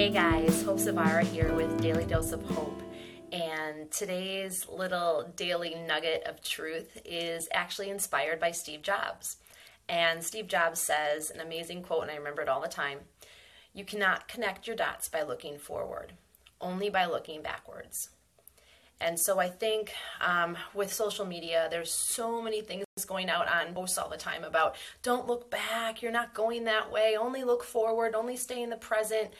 Zvara here with Daily Dose of Hope. And today's little daily nugget of truth is actually inspired by Steve Jobs. And Steve Jobs says an amazing quote, and I remember it all the time You cannot connect your dots by looking forward, only by looking backwards. And so I think um, with social media, there's so many things going out on posts all the time about don't look back, you're not going that way, only look forward, only stay in the present.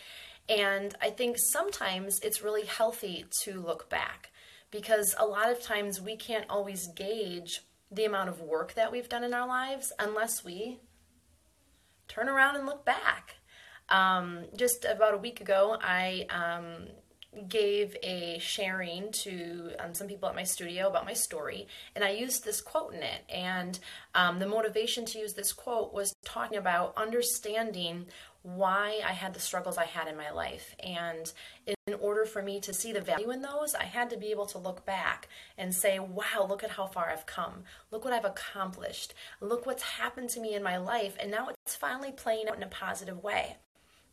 And I think sometimes it's really healthy to look back because a lot of times we can't always gauge the amount of work that we've done in our lives unless we turn around and look back. Um, just about a week ago, I um, gave a sharing to um, some people at my studio about my story, and I used this quote in it. And um, the motivation to use this quote was talking about understanding why I had the struggles I had in my life. And in order for me to see the value in those, I had to be able to look back and say, wow, look at how far I've come. Look what I've accomplished. Look what's happened to me in my life. And now it's finally playing out in a positive way.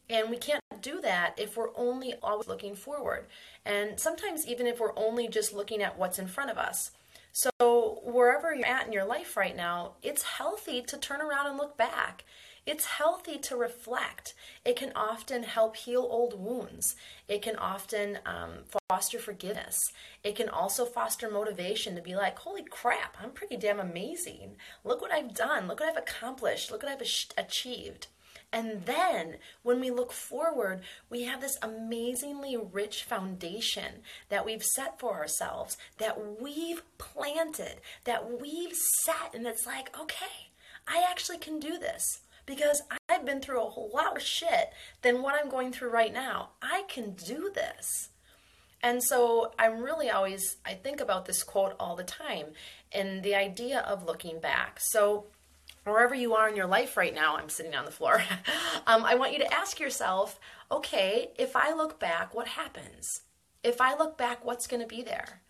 And we can't do that if we're only always looking forward. And sometimes, even if we're only just looking at what's in front of us. So, wherever you're at in your life right now, it's healthy to turn around and look back. It's healthy to reflect. It can often help heal old wounds. It can often um, foster forgiveness. It can also foster motivation to be like, holy crap, I'm pretty damn amazing. Look what I've done. Look what I've accomplished. Look what I've achieved. And then when we look forward, we have this amazingly rich foundation that we've set for ourselves, that we've planted, that we've set. And it's like, okay, I actually can do this because I've been through a whole lot of shit than what I'm going through right now. I can do this. And so I'm really always, I think about this quote all the time and the idea of looking back. So wherever you are in your life right now, I'm sitting on the floor. um, I want you to ask yourself okay, if I look back, what happens? If I look back, what's going to be there?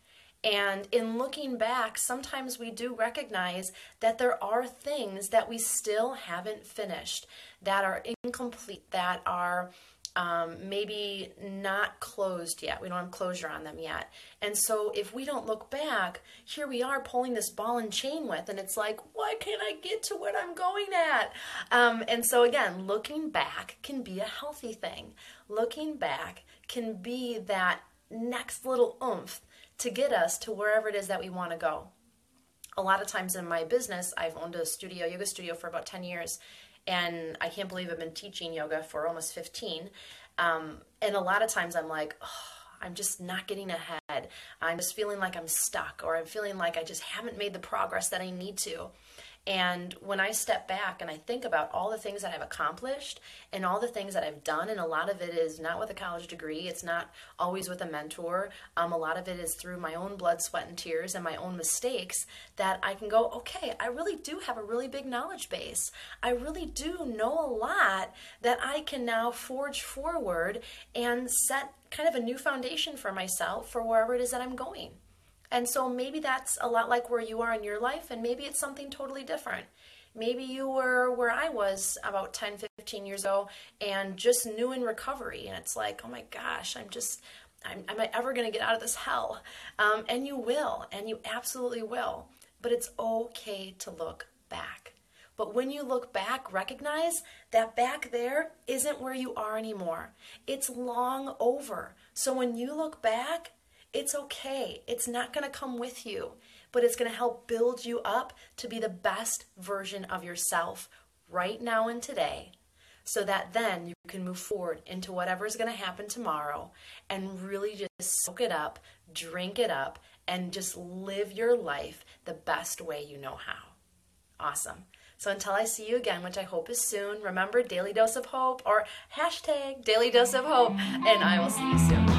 And in looking back, sometimes we do recognize that there are things that we still haven't finished, that are incomplete, that are um, maybe not closed yet. We don't have closure on them yet. And so if we don't look back, here we are pulling this ball and chain with, and it's like, why can't I get to what I'm going at? Um, and so again, looking back can be a healthy thing. Looking back can be that next little oomph to get us to wherever it is that we want to go. A lot of times in my business, I've owned a studio, yoga studio for about 10 years, and I can't believe I've been teaching yoga for almost 15. Um, and a lot of times I'm like, oh, I'm just not getting ahead. I'm just feeling like I'm stuck, or I'm feeling like I just haven't made the progress that I need to. And when I step back and I think about all the things that I've accomplished and all the things that I've done, and a lot of it is not with a college degree, it's not always with a mentor. Um, a lot of it is through my own blood, sweat, and tears and my own mistakes that I can go, okay, I really do have a really big knowledge base. I really do know a lot that I can now forge forward and set kind of a new foundation for myself for wherever it is that I'm going. And so maybe that's a lot like where you are in your life, and maybe it's something totally different. Maybe you were where I was about 10, 15 years ago and just new in recovery. And it's like, oh my gosh, I'm just, I'm, am I ever going to get out of this hell? Um, and you will, and you absolutely will. But it's okay to look back. But when you look back, recognize that back there isn't where you are anymore. It's long over. So when you look back, it's okay. It's not going to come with you, but it's going to help build you up to be the best version of yourself right now and today so that then you can move forward into whatever is going to happen tomorrow and really just soak it up, drink it up, and just live your life the best way you know how. Awesome. So until I see you again, which I hope is soon, remember Daily Dose of Hope or hashtag Daily Dose of Hope, and I will see you soon.